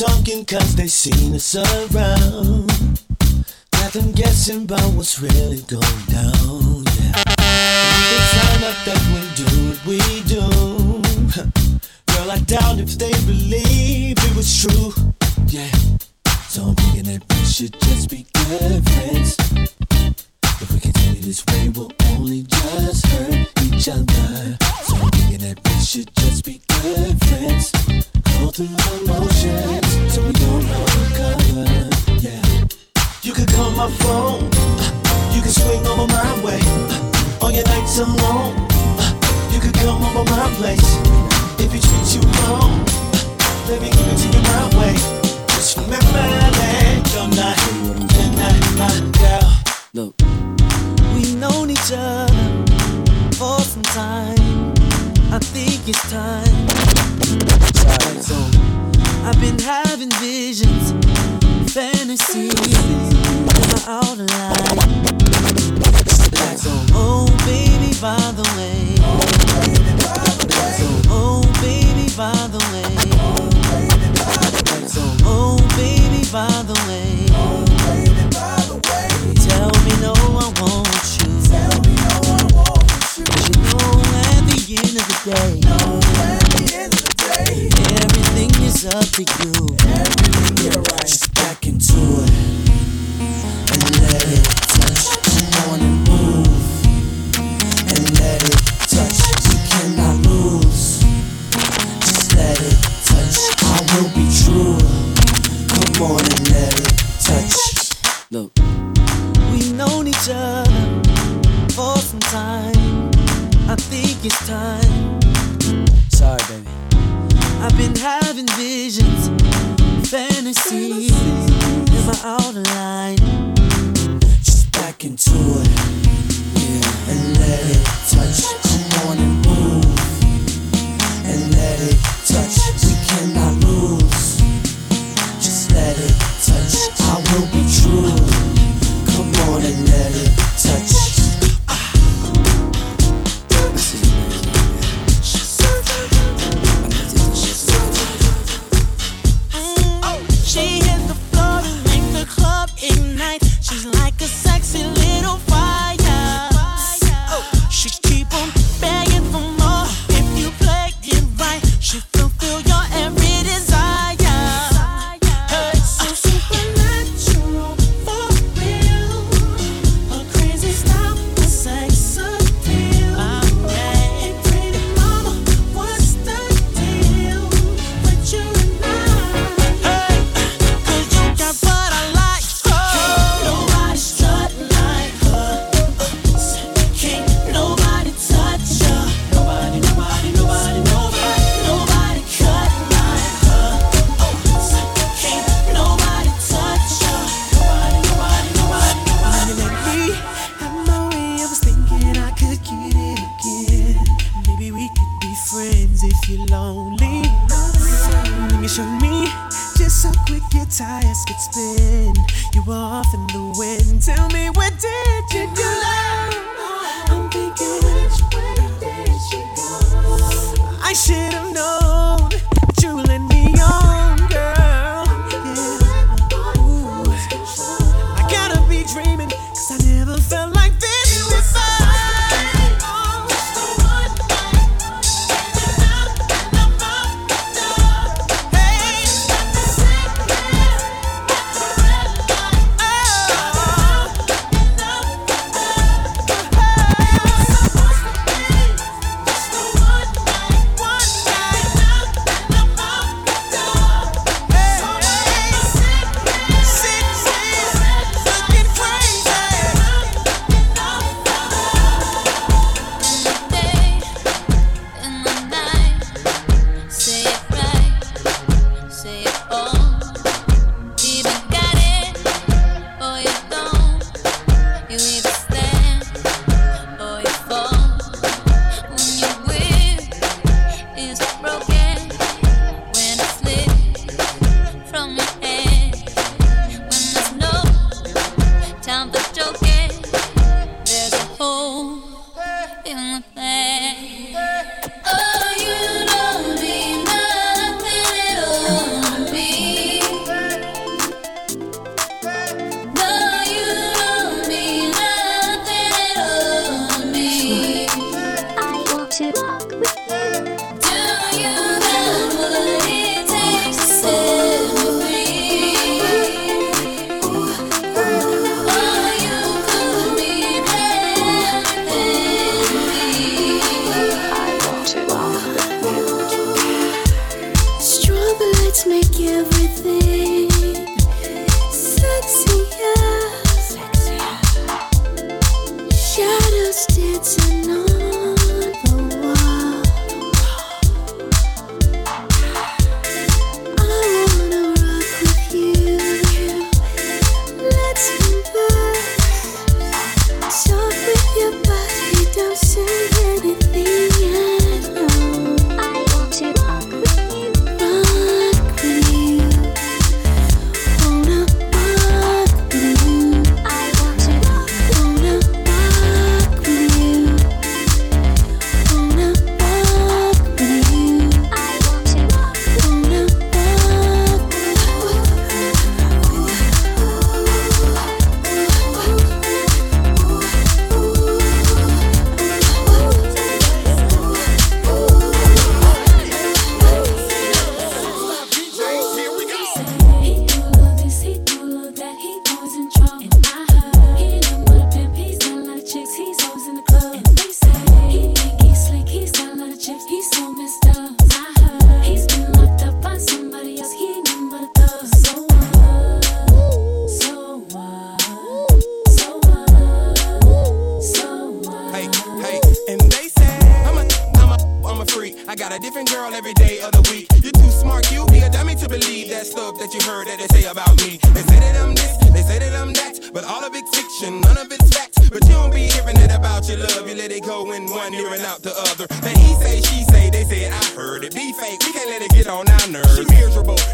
talking cause they seen us around. Got them guessing about what's really going down. Show me just how quick your tires could spin. You were off in the wind. Tell me where did you go? I'm thinking where did you go? I should have known. True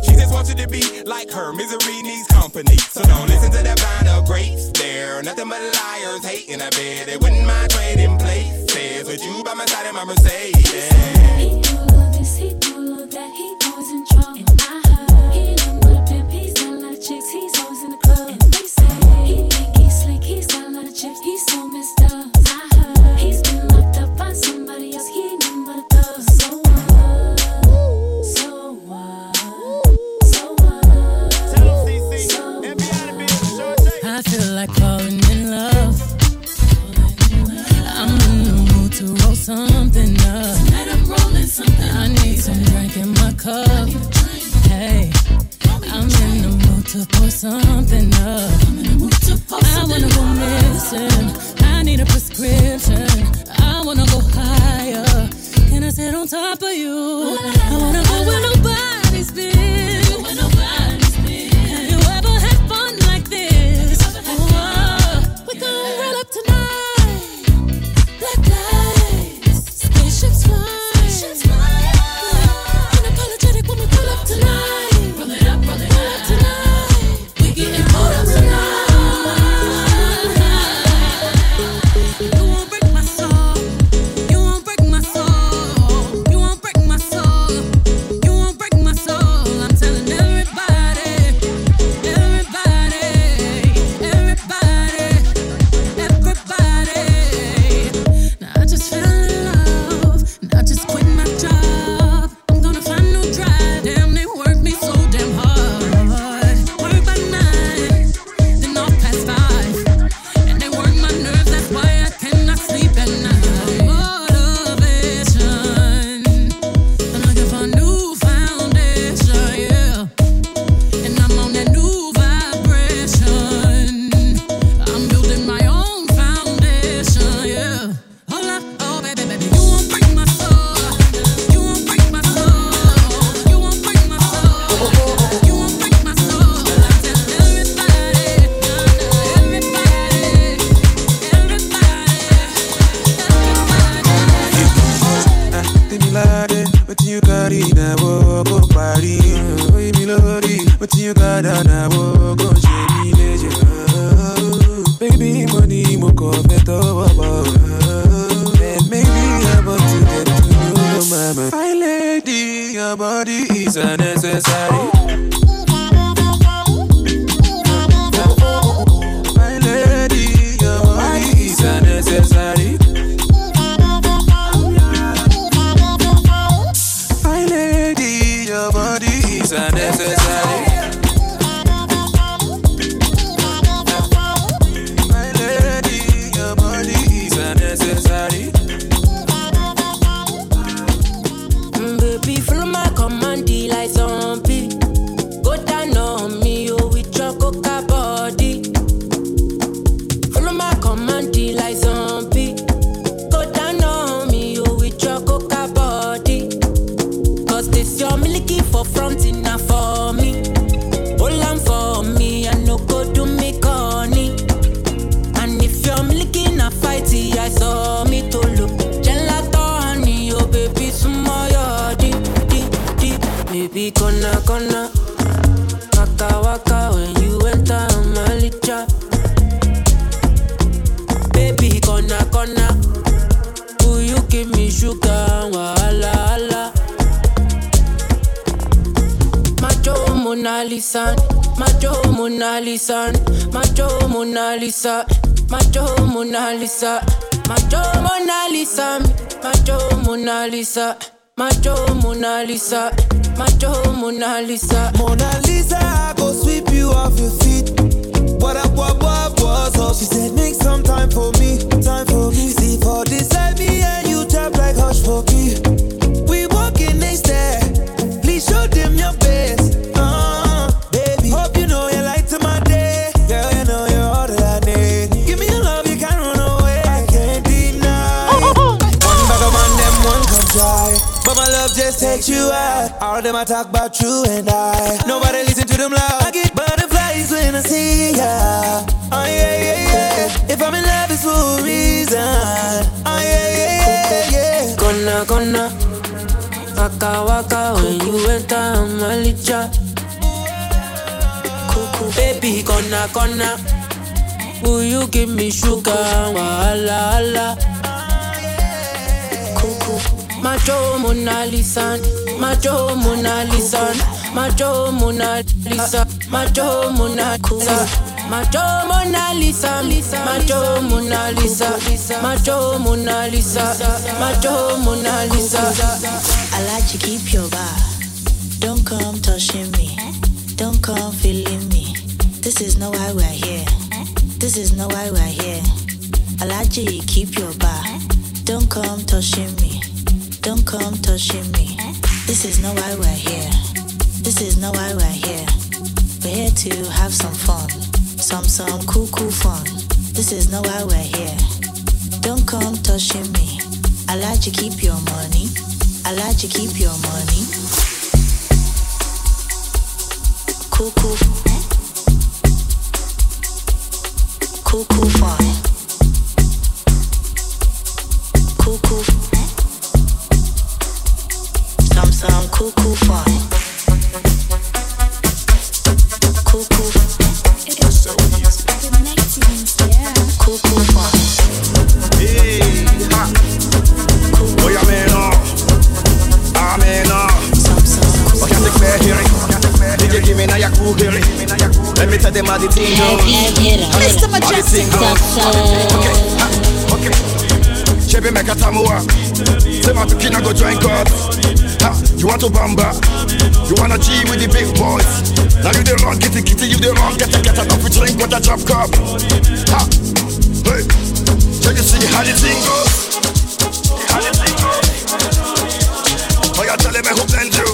She just wanted to be like her. Misery needs company. So don't listen to that vine of grapes. They're nothing but liars hating. I bet they wouldn't mind trading places with you by my side in my Mercedes. He all of this, he all that, he wasn't. on top of you. Mona Lisa, Macho Mona Lisa, Macho Mona Lisa, Macho Mona Lisa, Macho Mona Lisa, Macho Mona Lisa, Macho Mona Lisa. Mona Lisa, I go sweep you off your feet. What up, what, what, what's up? She said, make some time for me, time for me. See, for this me and you tap like hush for key. We walking next there. Please show them your you out. All of them I talk about you and I. Nobody listen to them loud. I get butterflies when I see ya. Oh yeah, yeah, yeah. If I'm in love, it's for a reason. Oh yeah, yeah, yeah, yeah. Gonna, gonna. Waka waka when you enter my licha. Cuckoo, baby, gonna, gonna. Will you give me sugar? Wahala, hala. Macho Mona Lisa, Macho Mona Lisa, Macho Mona Lisa, Macho Mona Lisa. Macho Mona Lisa, Macho Mona Lisa, Macho Mona Lisa, Macho Mona Lisa. I like to keep your bar. Don't come touching me. Don't come feeling me. This is not why we're here. This is not why we're here. I like to keep your bar. Don't come touching me. Don't come touching me. This is not why we're here. This is not why we're here. We're here to have some fun. Some some cool cool fun. This is not why we're here. Don't come touching me. I like to keep your money. I like to keep your money. Cool, cool. Cool, cool fun. Okay, ha, okay okay. Chebe meka tamua. Sema tukina go join God. ha, You want to bamba. You wanna G with the big boys. Now you the wrong, kitty kitty you the wrong Get a get enough to drink with a drop cup. Ha, Hey. So you see how the thing goes? How the thing goes? Oh yeah, tell them who blend you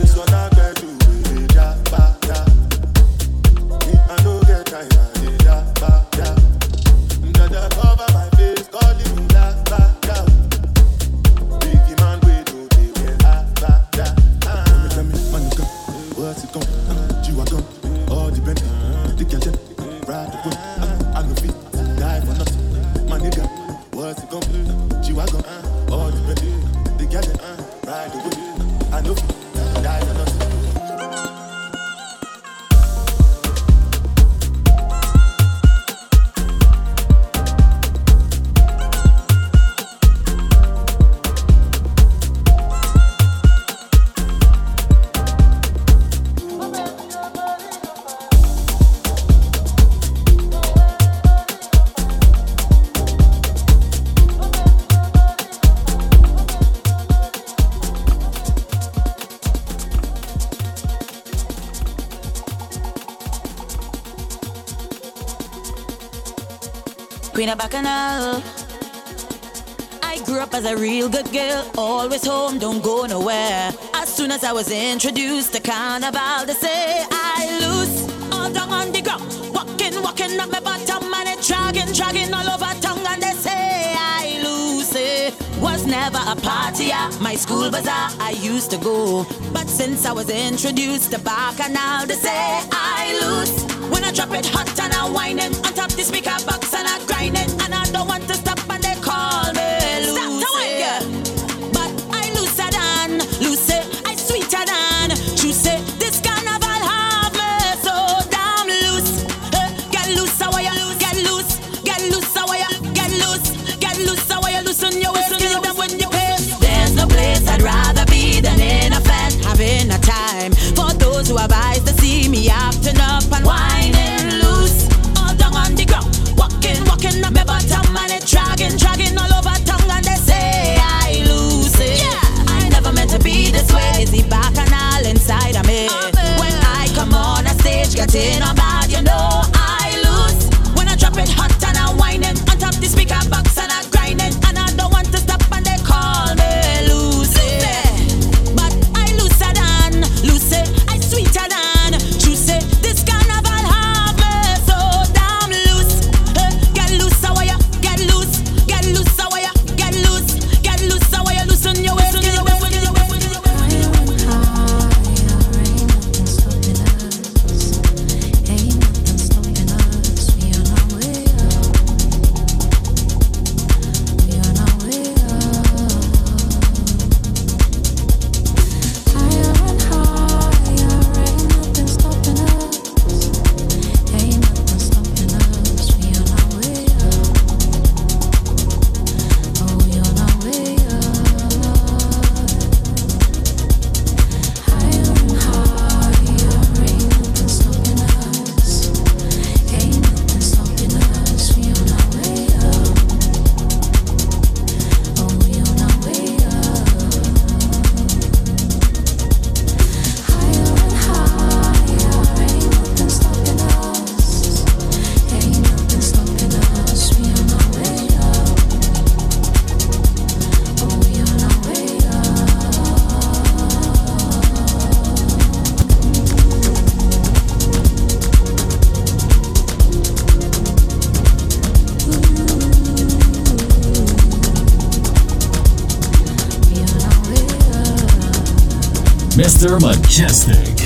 This one Of Bacchanal. I grew up as a real good girl, always home, don't go nowhere. As soon as I was introduced to carnival, they say I lose all down on the ground, walking, walking up my bottom and it dragging, dragging all over tongue, and they say I lose. It was never a party at my school bazaar I used to go, but since I was introduced to Bacchanal, they say I lose. When I drop it hot and I'm whining on top the speaker loose? Get loose, how you loosen your waist? Get them when you pay. There's no place I'd rather be than in a fest, having a time for those who have eyes to see me acting up and whining Mr. Mejustik.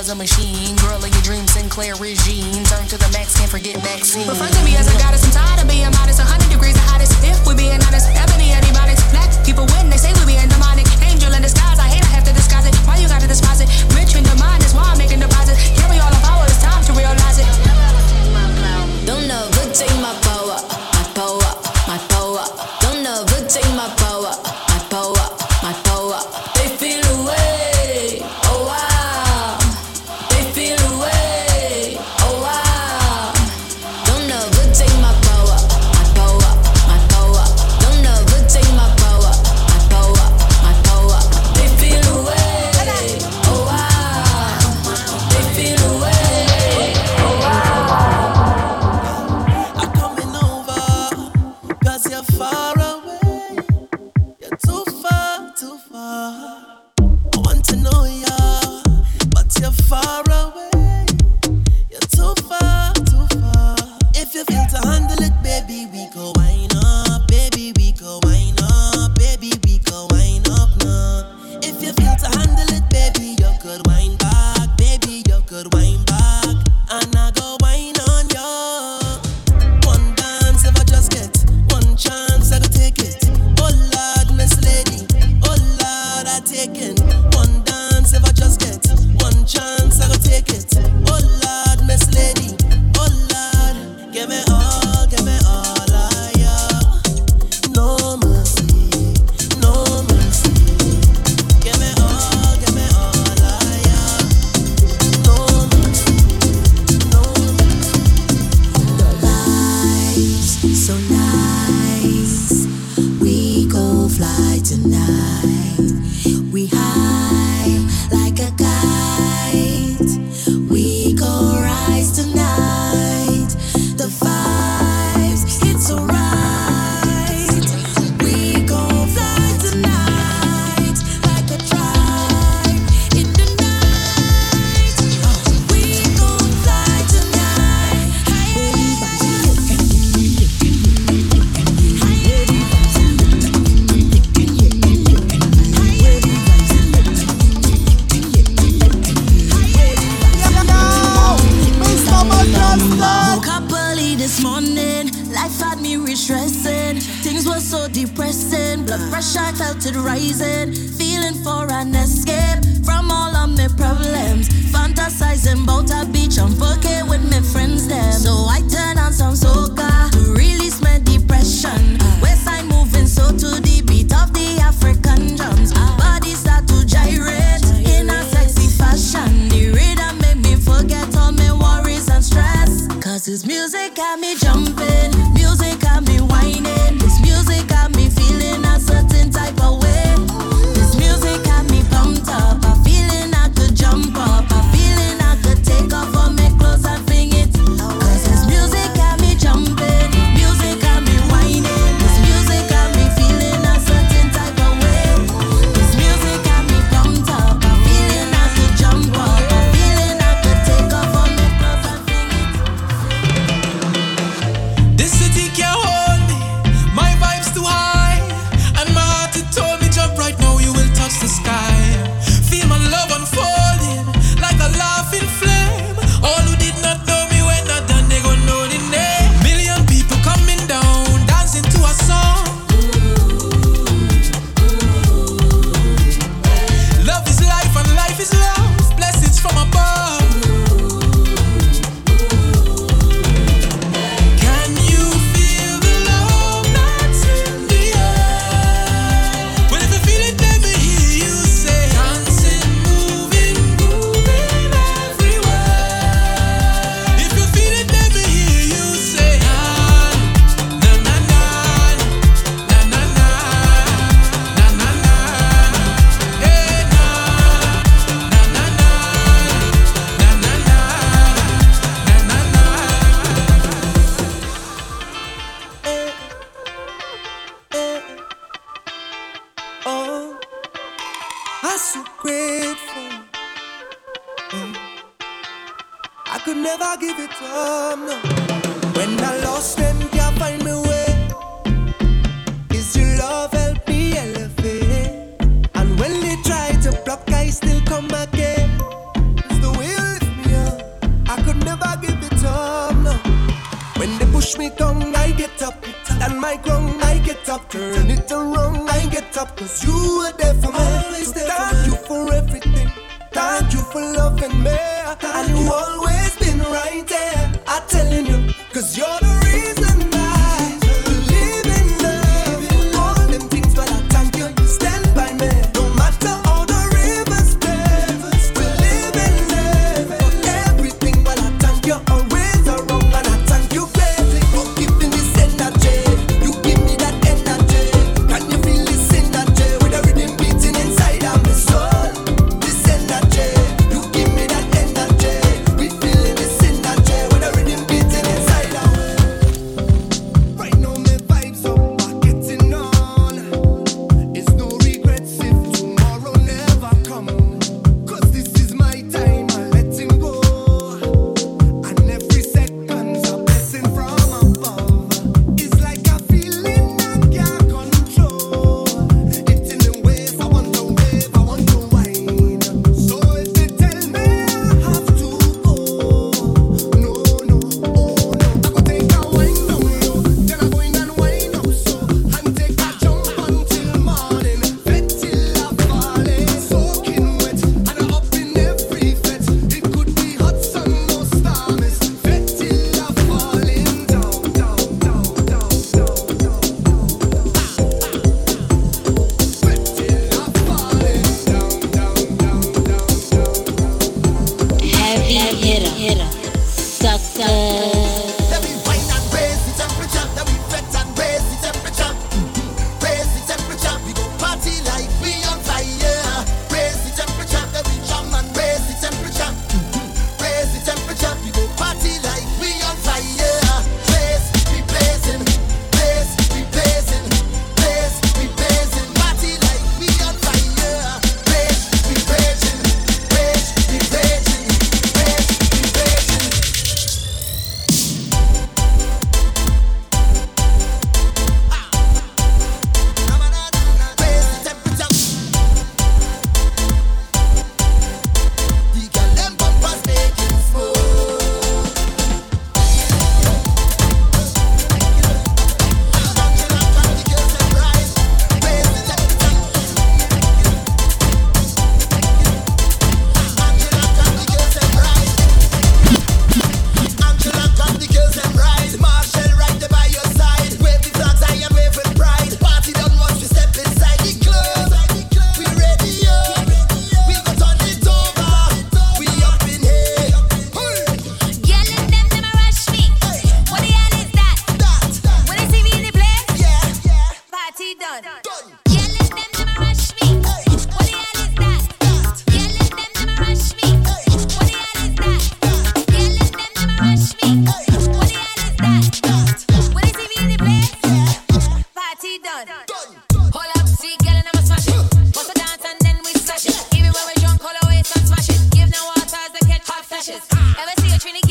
was a machine. Girl of your dreams, Sinclair regime. Turn to the max, can't forget Maxine. could never give it up. No. When I lost them, can't find my way. Is your love help me elevate? And when they try to block, I still come again. It's the way you lift me up. I could never give it up. No. When they push me down, I get up. And my ground, I get up. Turn it around, I get up. Cause you were there for me. Always there for me. you for everything you for loving me. And you always been right there. I'm telling you, cause you're the Trinity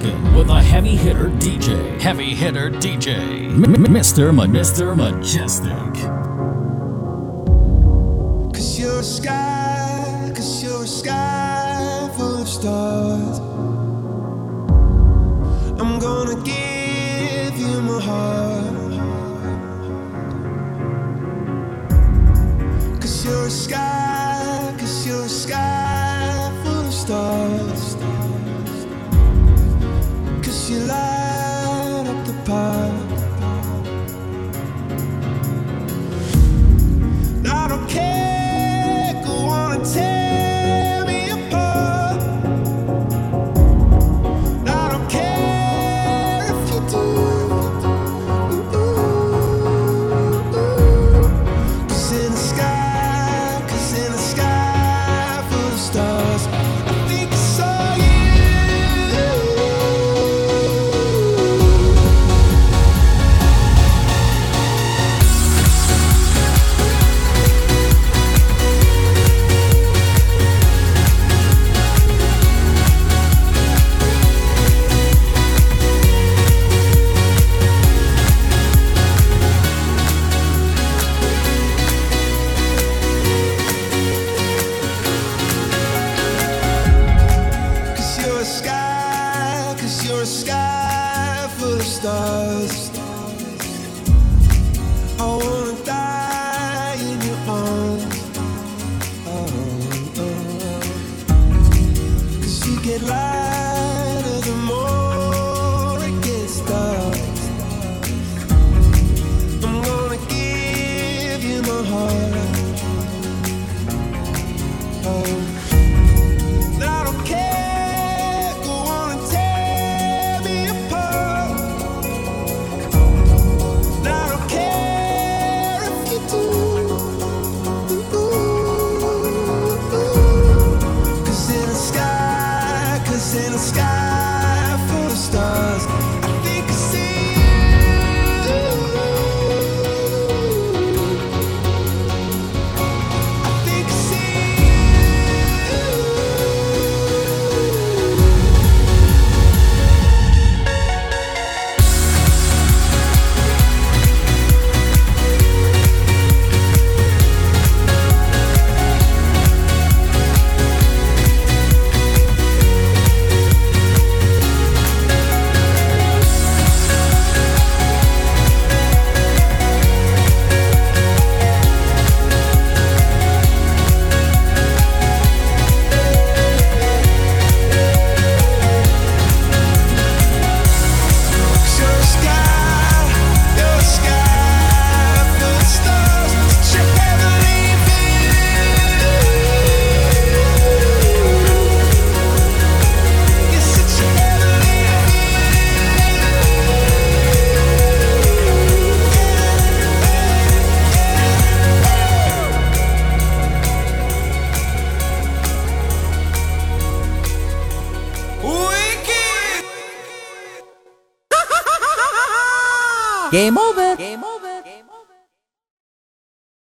with a heavy hitter DJ. Heavy hitter DJ. Mr. Ma- Mr. Mejustik. Cause you're a sky, cause you're a sky full of stars. I'm gonna give you my heart. Cause you're a sky, cause you're a sky